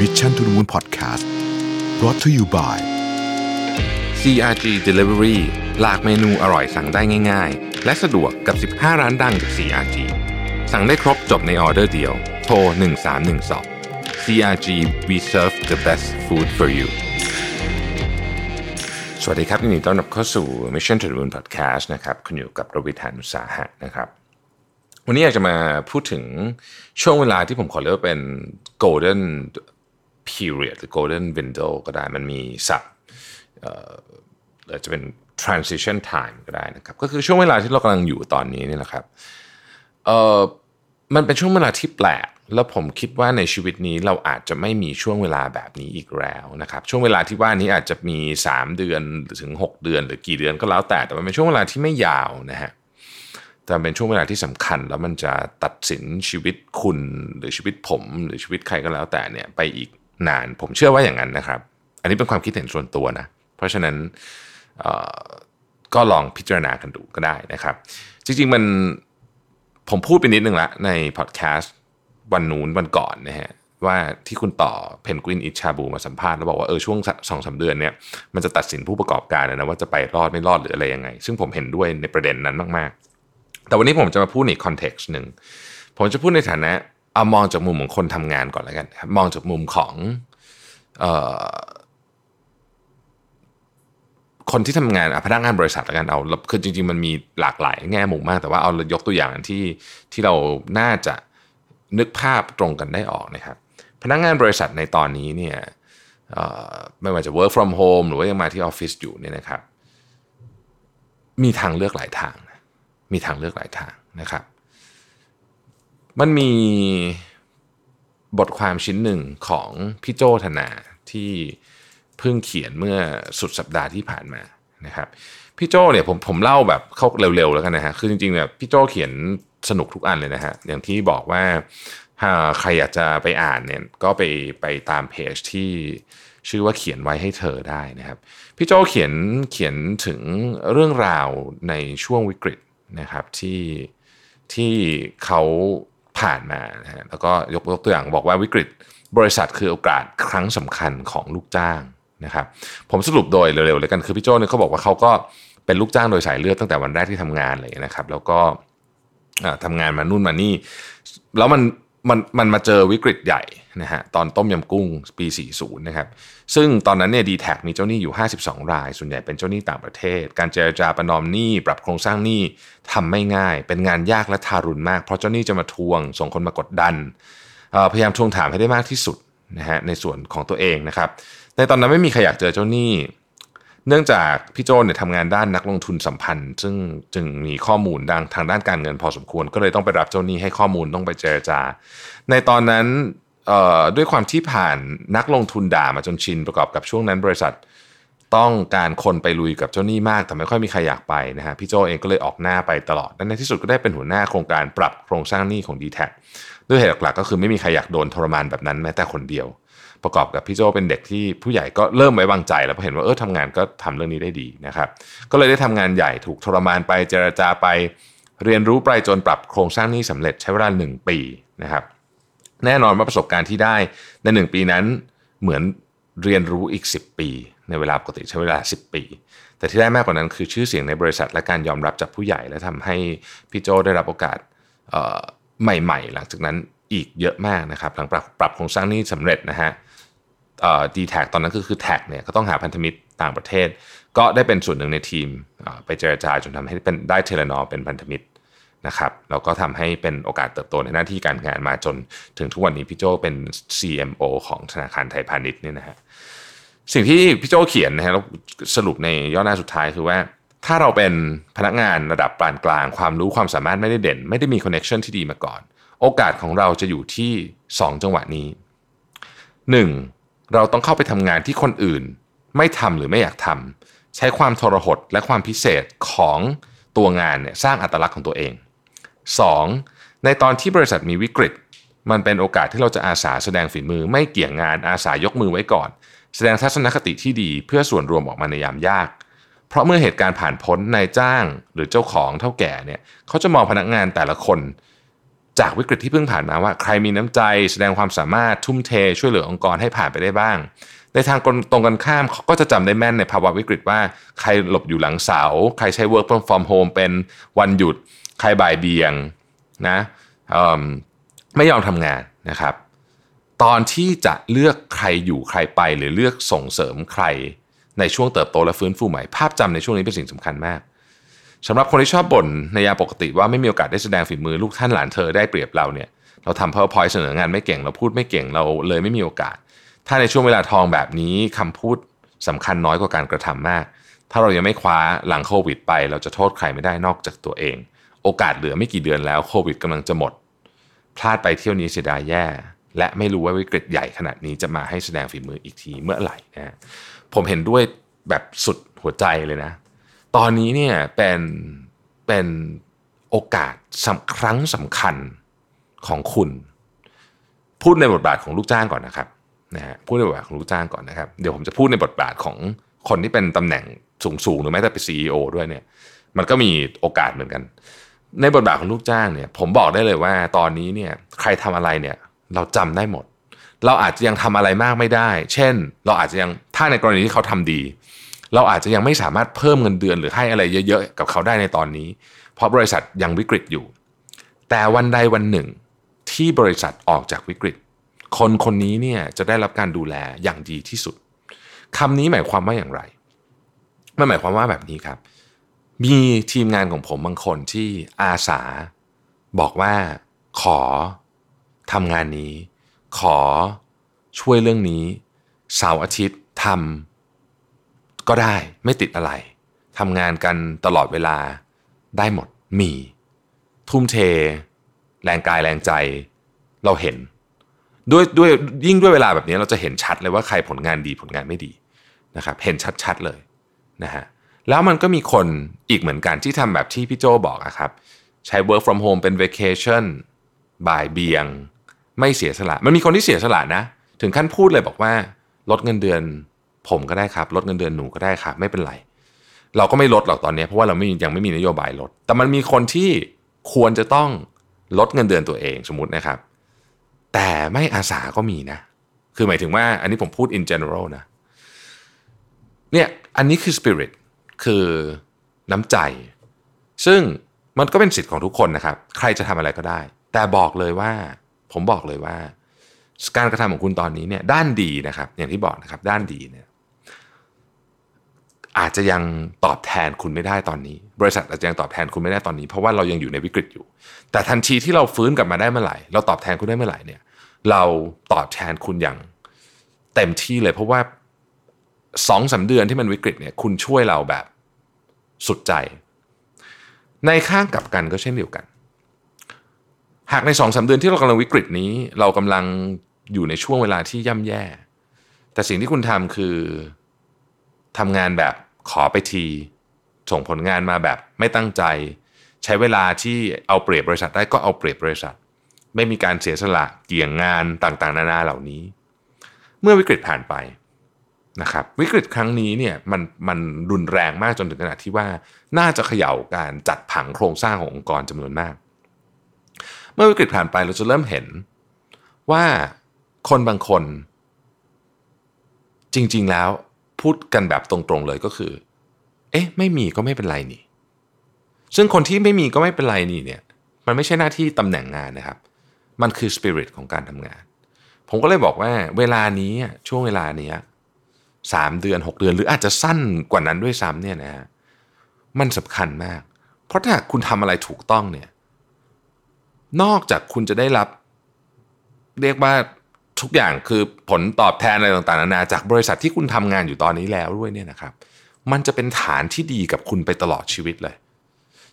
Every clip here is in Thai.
Mission to the Moon Podcast brought to you by CRG Delivery หลากเมนูอร่อยสั่งได้ง่าย ๆ และสะดวกกับ 15 ร้านดังจาก CRG สั่งได้ครบจบในออเดอร์เดียว โทร 1312 CRG we serve the best food for you สวัสดีครับยินดีต้อนรับเข้าสู่ Mission to the Moon Podcast นะครับคุณอยู่กับรวิทานุสาหะนะครับวันนี้อยากจะมาพูดถึงช่วงเวลาที่ผมขอเรียกว่าเป็น golden period หรือ golden window ก็ได้มันมีศัพท์เออหรือจะเป็น transition time ก็ได้นะครับ ก็คือช่วงเวลาที่เรากำลังอยู่ตอนนี้นี่แหละครับเออมันเป็นช่วงเวลาที่แปลก แล้วผมคิดว่าในชีวิตนี้เราอาจจะไม่มีช่วงเวลาแบบนี้อีกแล้วนะครับ ช่วงเวลาที่ว่านี้อาจจะมี 3 เดือนถึง 6 เดือน หรือกี่เดือนก็แล้วแต่ แต่มันเป็นช่วงเวลาที่ไม่ยาวนะฮะแต่เป็นช่วงเวลาที่สำคัญ แล้วมันจะตัดสินชีวิตคุณหรือชีวิตผม หรือชีวิตใครก็แล้วแต่เนี่ยไปอีก นาน ผมเชื่อว่าอย่างนั้นนะครับ อันนี้เป็นความคิดเห็นส่วนตัวนะ เพราะฉะนั้นก็ลองพิจารณากันดูก็ได้นะครับ จริงๆมันผมพูดไปนิดนึงละในพอดแคสต์วันนู้นวันก่อนนะฮะว่าที่คุณต่อเพนกวินอิชาบูมาสัมภาษณ์แล้วบอกว่าเออช่วงสองสาเดือนเนี่ยมันจะตัดสินผู้ประกอบการนะว่าจะไปรอดไม่รอดหรืออะไรยังไง ซึ่งผมเห็นด้วยในประเด็นนั้นมากๆ แต่วันนี้ผมจะมาพูดในคอนเท็กซ์หนึ่งผมจะพูดในฐานะ เอามองจากมุมของคนทำงานก่อนแล้วกันครับมองจากมุมของออคนที่ทำงานพนักงานบริษัทแล้วกันเอาคือจริง ๆ มันมีหลากหลายแง่มุมมาก แต่ว่าเอายกตัวอย่างที่ที่เราน่าจะนึกภาพตรงกันได้ออกนะครับ พนักงานบริษัทในตอนนี้เนี่ยไม่ว่าจะ work from home หรือว่ายังมาที่ออฟฟิศอยู่เนี่ยนะครับ มีทางเลือกหลายทาง มีทางเลือกหลายทางนะครับ มันมีบทความชิ้นหนึ่งของพี่โจธนาที่เพิ่งเขียนเมื่อสุดสัปดาห์ที่ผ่านมานะครับพี่โจเนี่ยผมผมเล่าแบบเข้าเร็วๆแล้วกันนะฮะคือจริงๆเนี่ยพี่โจเขียนสนุกทุกอันเลยนะฮะอย่างที่บอกว่าถ้าใครอยากจะไปอ่านเนี่ยก็ไปไปตามเพจที่ชื่อว่าเขียนไว้ให้เธอได้นะครับ พี่โจเขียนเขียนถึงเรื่องราวในช่วงวิกฤตนะครับที่ที่เขา ผ่านมานะฮะแล้วก็ยกยกตัวอย่างบอกว่าวิกฤตบริษัทคือโอกาสครั้งสำคัญของลูกจ้างนะครับผมสรุปโดยเร็วๆเลยกันคือพี่โจ้เนี่ยเขาบอกว่าเขาก็เป็นลูกจ้างโดยสายเลือดตั้งแต่วันแรกที่ทำงานเลยนะครับ แล้วก็ทำงานมานู่นมานี่ แล้วมัน มันมันมาเจอวิกฤตใหญ่นะฮะตอนต้มยำกุ้งปี 40 นะครับ ซึ่งตอนนั้นเนี่ยดีแท็มีเจ้าหนี้อยู่ 52 ราย ส่วนใหญ่เป็นเจ้าหนี้ต่างประเทศ การเจรจาประนอมหนี้ปรับโครงสร้างหนี้ทำไม่ง่าย เป็นงานยากและทารุณมาก เพราะเจ้าหนี้จะมาทวง ส่งคนมากดดัน พยายามทวงถามให้ได้มากที่สุดนะฮะในส่วนของตัวเองนะครับ ในตอนนั้นไม่มีใครอยากเจอเจ้าหนี้ เนื่องจากพี่โจเนี่ยทำงานด้านนักลงทุนสัมพันธ์ ซึ่งจึงมีข้อมูลดังทางด้านการเงินพอสมควร ก็เลยต้องไปรับเจ้าหนี้ให้ข้อมูลต้องไปเจรจา ในตอนนั้นด้วยความที่ผ่านนักลงทุนด่ามาจนชินประกอบกับช่วงนั้นบริษัทต้องการคนไปลุยกับเจ้าหนี้มาก แต่ไม่ค่อยมีใครอยากไปนะฮะพี่โจเองก็เลยออกหน้าไปตลอดและในที่สุดก็ได้เป็นหัวหน้าโครงการปรับโครงสร้างหนี้ของ d t แทด้วยเหตุหลักๆก็คือไม่มีใครอยากโดนทรมานแบบนั้นแม้แต่คนเดียว ประกอบกับพี่โจเป็นเด็กที่ผู้ใหญ่ก็เริ่มไว้วางใจ แล้วพอเห็นว่าเออทำงานก็ทำเรื่องนี้ได้ดีนะครับ ก็เลยได้ทำงานใหญ่ถูกทรมานไปเจรจาไป เรียนรู้ไปจนปรับโครงสร้างนี้สำเร็จใช้เวลา1ปีนะครับ แน่นอนว่าประสบการณ์ที่ได้ใน 1 ปีนั้นเหมือนเรียนรู้อีก 10 ปี ในเวลาปกติใช้เวลา 10 ปี แต่ที่ได้มากกว่านั้นคือชื่อเสียงในบริษัทและการยอมรับจากผู้ใหญ่ และทำให้พี่โจได้รับโอกาสใหม่ ๆ หลังจากนั้นอีกเยอะมากนะครับหลังปรับปรับโครงสร้างนี้สำเร็จนะฮะ ดีแท็ตอนนั้นก็คือแท็กเนี่ยก็ต้องหาพันธมิตรต่างประเทศ ก็ได้เป็นส่วนหนึ่งในทีมไปเจรจาจนทำให้เป็นได้เทเลนอร์เป็นพันธมิตรนะครับแล้วก็ทำให้เป็นโอกาสเติบโตในหน้าที่การงานมาจนถึงทุกวันนี้พี่โจเป็น CMO ของธนาคารไทยพาณิชย์เนี่ยนะฮะสิ่งที่พี่โจเขียนนะฮะแล้วสรุปในย่อหน้าสุดท้ายคือว่า ถ้าเราเป็นพนักงานระดับปานกลาง ความรู้ความสามารถไม่ได้เด่น ไม่ได้มี connection ที่ดีมาก่อน โอกาสของเราจะอยู่ที่ 2 จังหวะนี้ 1. เราต้องเข้าไปทำงานที่คนอื่น ไม่ทำหรือไม่อยากทำใช้ความทรหดและความพิเศษของตัวงานเนี่ยสร้างอัตลักษณ์ของตัวเอง 2. ในตอนที่บริษัทมีวิกฤต มันเป็นโอกาสที่เราจะอาสาแสดงฝีมือ ไม่เกี่ยงงานอาสายกมือไว้ก่อน แสดงทัศนคติที่ดีเพื่อส่วนรวมออกมาในยามยาก เพราะเมื่อเหตุการณ์ผ่านพ้นนายจ้างหรือเจ้าของเท่าแก่เนี่ยเขาจะมองพนักงานแต่ละคน จากวิกฤตที่เพิ่งผ่านมาว่า ใครมีน้ำใจ แสดงความสามารถทุ่มเท ช่วยเหลือองค์กรให้ผ่านไปได้บ้าง ในทางตรงกันข้ามเขาก็จะจำได้แม่นในภาวะวิกฤตว่าใครหลบอยู่หลังเสา ใครใช้ work from home เป็นวันหยุด ใครบ่ายเบียงนะไม่ยอมทำงานนะครับ ตอนที่จะเลือกใครอยู่ใครไปหรือเลือกส่งเสริมใครในช่วงเติบโตและฟื้นฟูใหม่ ภาพจำในช่วงนี้เป็นสิ่งสำคัญมาก สำหรับคนที่ชอบบ่นในยาปกติว่าไม่มีโอกาสได้แสดงฝีมือลูกท่านหลานเธอได้เปรียบเราเนี่ยเราทำ powerpoint เสนองานไม่เก่งเราพูดไม่เก่งเราเลยไม่มีโอกาส ถ้าในช่วงเวลาทองแบบนี้คำพูดสำคัญน้อยกว่าการกระทำมาก ถ้าเรายังไม่คว้าหลังโควิดไป เราจะโทษใครไม่ได้นอกจากตัวเอง โอกาสเหลือไม่กี่เดือนแล้วโควิดกำลังจะหมด พลาดไปเที่ยวนี้เสียดายแย่ และไม่รู้ว่าวิกฤตใหญ่ขนาดนี้จะมาให้แสดงฝีมืออีกทีเมื่อไหร่นะผมเห็นด้วยแบบสุดหัวใจเลยนะ ตอนนี้เนี่ยเป็นเป็นโอกาสครั้งสำคัญของคุณ พูดในบทบาทของลูกจ้างก่อนนะครับนะฮะพูดในบทบาทของลูกจ้างก่อนนะครับ เดี๋ยวผมจะพูดในบทบาทของคนที่เป็นตำแหน่งสูงๆหรือแม้แต่เป็นซีอด้วยเนี่ย มันก็มีโอกาสเหมือนกัน ในบทบาทของลูกจ้างเนี่ย ผมบอกได้เลยว่าตอนนี้เนี่ยใครทำอะไรเนี่ย เราจำได้หมด เราอาจจะยังทำอะไรมากไม่ได้ เช่น เราอาจจะยังถ้าในกรณีที่เขาทำดี เราอาจจะยังไม่สามารถเพิ่มเงินเดือนหรือให้อะไรเยอะๆ กับเขาได้ในตอนนี้ เพราะบริษัทยังวิกฤตอยู่ แต่วันใดวันหนึ่งที่บริษัทออกจากวิกฤต คนคนนี้เนี่ยจะได้รับการดูแลอย่างดีที่สุดคำนี้หมายความว่าอย่างไรมันหมายความว่าแบบนี้ครับ มีทีมงานของผมบางคนที่อาสาบอกว่าขอทำงานนี้ ขอช่วยเรื่องนี้เสาร์อาทิตย์ทำ ก็ได้ไม่ติดอะไรทำงานกันตลอดเวลาได้หมดมี ทุ่มเท แรงกายแรงใจ เราเห็น ด้วยด้วยยิ่งด้วยเวลาแบบนี้เราจะเห็นชัดเลยว่าใครผลงานดีผลงานไม่ดีนะครับเห็นชัดๆเลยนะฮะแล้วมันก็มีคนอีกเหมือนกันที่ทำแบบที่พี่โจบอกนะครับ ใช้ work from home เป็น vacation บ่ายเบียง ไม่เสียสละ มันมีคนที่เสียสละนะ ถึงขั้นพูดเลยบอกว่าลดเงินเดือน ผมก็ได้ครับลดเงินเดือนหนูก็ได้ครับไม่เป็นไร เราก็ไม่ลดหรอกตอนนี้เพราะว่าเราไม่ยังไม่มีนโยบายลด แต่มันมีคนที่ควรจะต้องลดเงินเดือนตัวเองสมมตินะครับ แต่ไม่อาสาก็มีนะ คือหมายถึงว่าอันนี้ผมพูด in general นะเนี่ยอันนี้คือ spirit คือน้ำใจ ซึ่งมันก็เป็นสิทธิ์ของทุกคนนะครับ ใครจะทำอะไรก็ได้ แต่บอกเลยว่า ผมบอกเลยว่า การกระทำของคุณตอนนี้เนี่ยด้านดีนะครับ อย่างที่บอกนะครับ ด้านดีเนี่ย อาจจะยังตอบแทนคุณไม่ได้ตอนนี้ บริษัทอาจจะยังตอบแทนคุณไม่ได้ตอนนี้ เพราะว่าเรายังอยู่ในวิกฤตอยู่ แต่ทันทีที่เราฟื้นกลับมาได้เมื่อไหร่ เราตอบแทนคุณได้เมื่อไหร่เนี่ย เราตอบแทนคุณอย่างเต็มที่เลย เพราะว่าสองสาเดือนที่มันวิกฤตเนี่ย คุณช่วยเราแบบสุดใจ ในข้างกับกันก็เช่นเดียวกัน หากในสองสาเดือนที่เรากำลังวิกฤตนี้ เรากำลังอยู่ในช่วงเวลาที่ย่ำแย่ แต่สิ่งที่คุณทำคือทำงานแบบ ขอไปที ส่งผลงานมาแบบไม่ตั้งใจ ใช้เวลาที่เอาเปรียบบริษัทได้ก็เอาเปรียบบริษัท ไม่มีการเสียสละเกี่ยงงานต่างๆ นานาเหล่านี้ เมื่อวิกฤตผ่านไปนะครับวิกฤตครั้งนี้เนี่ยมันมันรุนแรงมากจนถึงขนาดที่ว่าน่าจะเขย่าการจัดผังโครงสร้างขององค์กรจำนวนมาก เมื่อวิกฤตผ่านไปเราจะเริ่มเห็นว่าคนบางคน จริง ๆแล้ว พูดกันแบบตรงๆเลยก็คือ เอ๊ะ ไม่มีก็ไม่เป็นไรนี่ ซึ่งคนที่ไม่มีก็ไม่เป็นไรนี่เนี่ย มันไม่ใช่หน้าที่ตำแหน่งงานนะครับ มันคือสปิริตของการทำงาน ผมก็เลยบอกว่า เวลานี้ช่วงเวลานี้สามเดือนหกเดือน หรืออาจจะสั้นกว่านั้นด้วยซ้ำเนี่ยนะฮะมันสำคัญมาก เพราะถ้าคุณทำอะไรถูกต้องเนี่ย นอกจากคุณจะได้รับ เรียกว่า ทุกอย่างคือผลตอบแทนอะไรต่างๆนานาจากบริษัทที่คุณทำงานอยู่ตอนนี้แล้วด้วยเนี่ยนะครับ มันจะเป็นฐานที่ดีกับคุณไปตลอดชีวิตเลย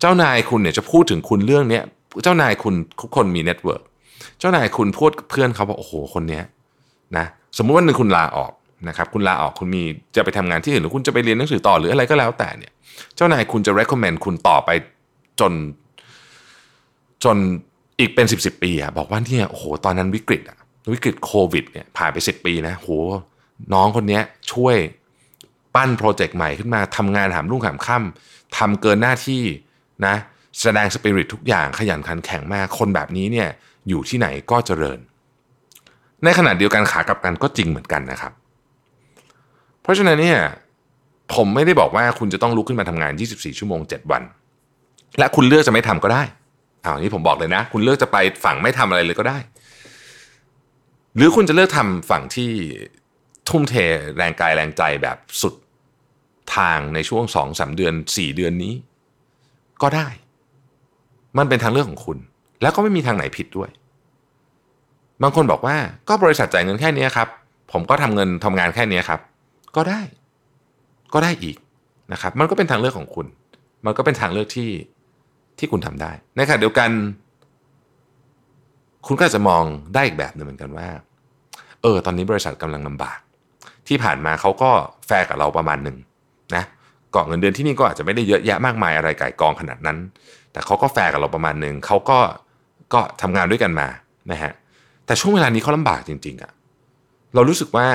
เจ้านายคุณเนี่ยจะพูดถึงคุณเรื่องเนี้ยเจ้านายคุณทุกคนมี network เจ้านายคุณพูดเพื่อนเขาว่าโอ้โหคนเนี้ยนะสมมุติว่าหนึ่งคุณลาออกนะครับคุณลาออกคุณมีจะไปทำงานที่อื่นหรือคุณจะไปเรียนหนังสือต่อหรืออะไรก็แล้วแต่เนี่ย เจ้านายคุณจะ recommend คุณต่อไปจนจนอีกเป็นสิบสิบปีอะบอกว่าเนี่ยโอ้โหตอนนั้นวิกฤตอะ วิกฤตโควิดเนี่ยผ่านไปสิบปีนะโหน้องคนนี้ช่วยปั้นโปรเจกต์ใหม่ขึ้นมาทำงานหามรุ่งหามค่ำทำเกินหน้าที่นะแสดงสปิริตทุกอย่างขยันขันแข็งมากคนแบบนี้เนี่ยอยู่ที่ไหนก็เจริญ ในขณะเดียวกันขากลับกันก็จริงเหมือนกันนะครับ เพราะฉะนั้นเนี่ยผมไม่ได้บอกว่าคุณจะต้องลุกขึ้นมาทำงาน 24 ชั่วโมง 7 วัน และคุณเลือกจะไม่ทำก็ได้อ้านี่ผมบอกเลยนะ คุณเลือกจะไปฝั่งไม่ทำอะไรเลยก็ได้ หรือคุณจะเลือกทำฝั่งที่ทุ่มเทแรงกายแรงใจแบบสุดทางในช่วงสองสาเดือนสี่เดือนนี้ ก็ได้ มันเป็นทางเลือกของคุณ แล้วก็ไม่มีทางไหนผิดด้วย บางคนบอกว่าก็บริษัทจ่ายเงินแค่นี้ครับ ผมก็ทำเงินทำงานแค่นี้ครับ ก็ได้ ก็ได้อีกนะครับ มันก็เป็นทางเลือกของคุณ มันก็เป็นทางเลือกที่ที่คุณทำได้ในขณะเดียวกัน คุณก็จะมองได้อีกแบบหนึ่งเหมือนกันว่า เออ ตอนนี้บริษัทกำลังลำบาก ที่ผ่านมาเขาก็แฟร์กับเราประมาณหนึ่งนะกาะเงินเดือนที่นี่ก็อาจจะไม่ได้เยอะแยะมากมายอะไรก่ายกองขนาดนั้น แต่เขาก็แฟร์กับเราประมาณหนึ่งเขาก็ก็ทำงานด้วยกันมานะฮะแต่ช่วงเวลานี้เขาลำบากจริง ๆอะ่ะเรารู้สึกว่า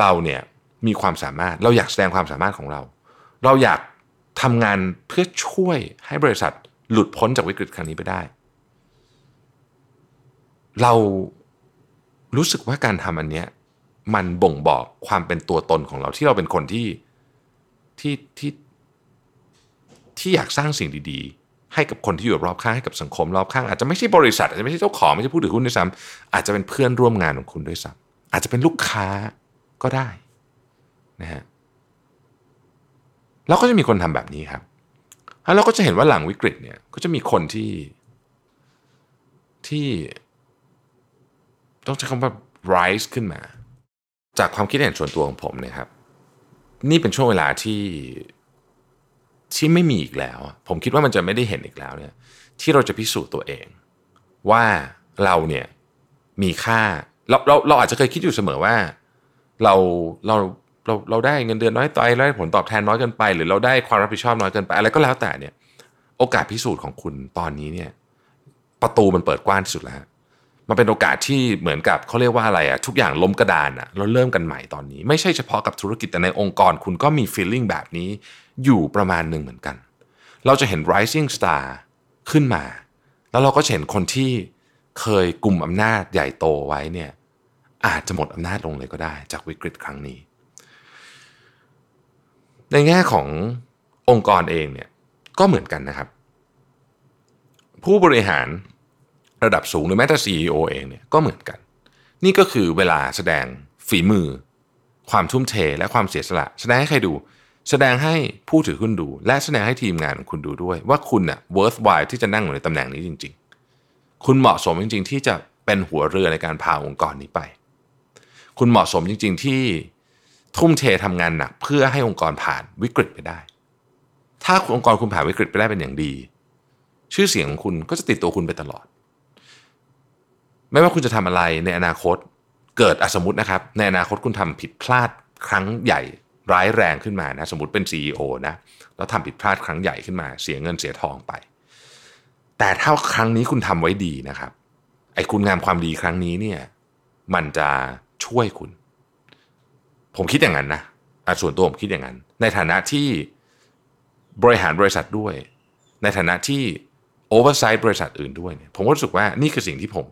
เราเนี่ยมีความสามารถเราอยากแสดงความสามารถของเรา เราอยากทำงานเพื่อช่วยให้บริษัทหลุดพ้นจากวิกฤตครั้งนี้ไปได้ เรารู้สึกว่าการทำอันเนี้ยมันบ่งบอกความเป็นตัวตนของเราที่เราเป็นคนที่ที่ที่ที่อยากสร้างสิ่งดีๆ ให้กับคนที่อยู่รอบข้างให้กับสังคมรอบข้างอาจจะไม่ใช่บริษัทอาจจะไม่ใช่เจ้าของไม่ใช่ผู้ถือหุ้นด้วยซ้ำอาจจะเป็นเพื่อนร่วมงานของคุณด้วยซ้ำอาจจะเป็นลูกค้าก็ได้นะฮะเราก็จะมีคนทำแบบนี้ครับแล้วเราก็จะเห็นว่าหลังวิกฤตเนี่ยก็จะมีคนที่ที่ ต้องใช้คำว่า rise ขึ้นมา จากความคิดเห็นส่วนตัวของผมเนี่ยครับ นี่เป็นช่วงเวลาที่ที่ไม่มีอีกแล้ว ผมคิดว่ามันจะไม่ได้เห็นอีกแล้วเนี่ยที่เราจะพิสูจน์ตัวเอง ว่าเราเนี่ยมีค่าเราเราเราอาจจะเคยคิดอยู่เสมอว่า เราเราเราเราได้เงินเดือนน้อยไปแล้วได้ผลตอบแทนน้อยเกินไป หรือเราได้ความรับผิดชอบน้อยเกินไป อะไรก็แล้วแต่เนี่ย โอกาสพิสูจน์ของคุณตอนนี้เนี่ย ประตูมันเปิดกว้างที่สุดแล้ว มันเป็นโอกาสที่เหมือนกับเขาเรียกว่าอะไรอะทุกอย่างล้มกระดานอะเราเริ่มกันใหม่ตอนนี้ ไม่ใช่เฉพาะกับธุรกิจแต่ในองค์กรคุณก็มี feeling แบบนี้อยู่ประมาณหนึ่งเหมือนกัน เราจะเห็น rising star ขึ้นมา แล้วเราก็เห็นคนที่เคยกลุ่มอำนาจใหญ่โตไว้เนี่ยอาจจะหมดอำนาจลงเลยก็ได้ จากวิกฤตครั้งนี้ ในแง่ขององค์กรเองเนี่ยก็เหมือนกันนะครับ ผู้บริหาร ระดับสูงหรือแม้แต่ CEO เองเนี่ยก็เหมือนกัน นี่ก็คือเวลาแสดงฝีมือ ความทุ่มเทและความเสียสละ แสดงให้ใครดู แสดงให้ผู้ถือหุ้นดู และแสดงให้ทีมงานของคุณดูด้วย ว่าคุณน่ะ worthwhile ที่จะนั่งอยู่ในตำแหน่งนี้จริง ๆ คุณเหมาะสมจริง ๆ ที่จะเป็นหัวเรือในการพาองค์กรนี้ไป คุณเหมาะสมจริง ๆ ที่ทุ่มเททำงานหนักเพื่อให้องค์กรผ่านวิกฤตไปได้ ถ้าองค์กรคุณผ่านวิกฤตไปได้เป็นอย่างดี ชื่อเสียงของคุณก็จะติดตัวคุณไปตลอด ไม่ว่าคุณจะทำอะไรในอนาคตเกิดอสมมตินะครับ ในอนาคตคุณทำผิดพลาดครั้งใหญ่ร้ายแรงขึ้นมานะสมมติเป็น CEO นะแล้วทำผิดพลาดครั้งใหญ่ขึ้นมา เสียเงินเสียทองไป แต่ถ้าครั้งนี้คุณทำไว้ดีนะครับ ไอ้คุณงามความดีครั้งนี้เนี่ยมันจะช่วยคุณ ผมคิดอย่างนั้นนะส่วนตัวผมคิดอย่างนั้น ในฐานะที่บริหารบริษัทด้วย ในฐานะที่โอเวอร์ไซต์บริษัทอื่นด้วยเนี่ยผมก็รู้สึกว่านี่คือสิ่งที่ผม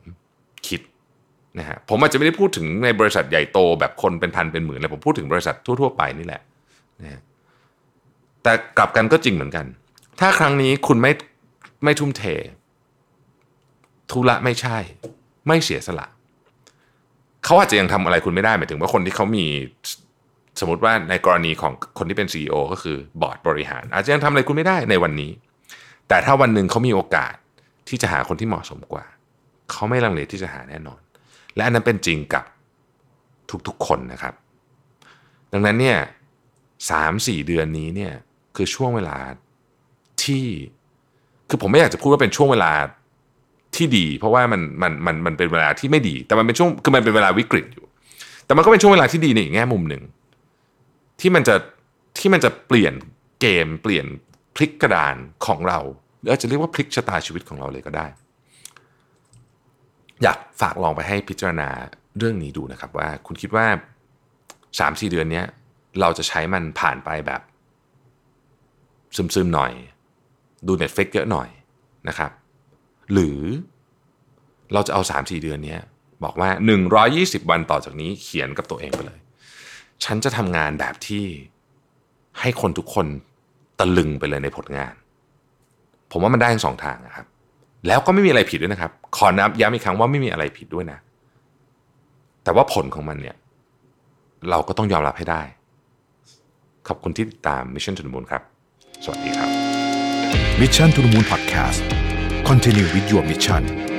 นะฮะผมอาจจะไม่ได้พูดถึงในบริษัทใหญ่โตแบบคนเป็นพันเป็นหมื่นเลยผมพูดถึงบริษัททั่ว ๆ ไปนี่แหละนะแต่กลับกันก็จริงเหมือนกัน ถ้าครั้งนี้คุณไม่ไม่ทุ่มเททุละไม่ใช่ ไม่เสียสละเขาอาจจะยังทำอะไรคุณไม่ได้หมายถึงว่าคนที่เขามีสมมติว่าในกรณีของคนที่เป็น CEO ก็คือบอร์ดบริหาร อาจจะยังทำอะไรคุณไม่ได้ในวันนี้ แต่ถ้าวันหนึ่งเขามีโอกาสที่จะหาคนที่เหมาะสมกว่า เขาไม่ลังเลที่จะหาแน่นอน และอันนั้นเป็นจริงกับทุกๆคนนะครับ ดังนั้นเนี่ยสามสี่เดือนนี้เนี่ยคือช่วงเวลาที่คือผมไม่อยากจะพูดว่าเป็นช่วงเวลาที่ดี เพราะว่ามันมันมันมันเป็นเวลาที่ไม่ดี แต่มันเป็นช่วงคือมันเป็นเวลาวิกฤตอยู่ แต่มันก็เป็นช่วงเวลาที่ดีในอีกแง่มุมหนึ่งที่มันจะที่มันจะเปลี่ยนเกมเปลี่ยนพลิกกระดานของเราหรืออาจจะเรียกว่าพลิกชะตาชีวิตของเราเลยก็ได้ อยากฝากลองไปให้พิจารณาเรื่องนี้ดูนะครับ ว่าคุณคิดว่าสามสี่เดือนนี้เราจะใช้มันผ่านไปแบบ ซึมๆหน่อย ดู Netflix เยอะหน่อยนะครับ หรือเราจะเอา 3-4 เดือนนี้บอกว่า 120 วันต่อจากนี้เขียนกับตัวเองไปเลย ฉันจะทำงานแบบที่ให้คนทุกคนตะลึงไปเลยในผลงาน ผมว่ามันได้ทั้งสองทางนะครับ แล้วก็ไม่มีอะไรผิดด้วยนะครับ ขอนับย้ำอีกครั้งว่าไม่มีอะไรผิดด้วยนะ แต่ว่าผลของมันเนี่ย เราก็ต้องยอมรับให้ได้ ขอบคุณที่ติดตาม Mission to the Moon ครับ สวัสดีครับ Mission to the Moon Podcast Continue with your mission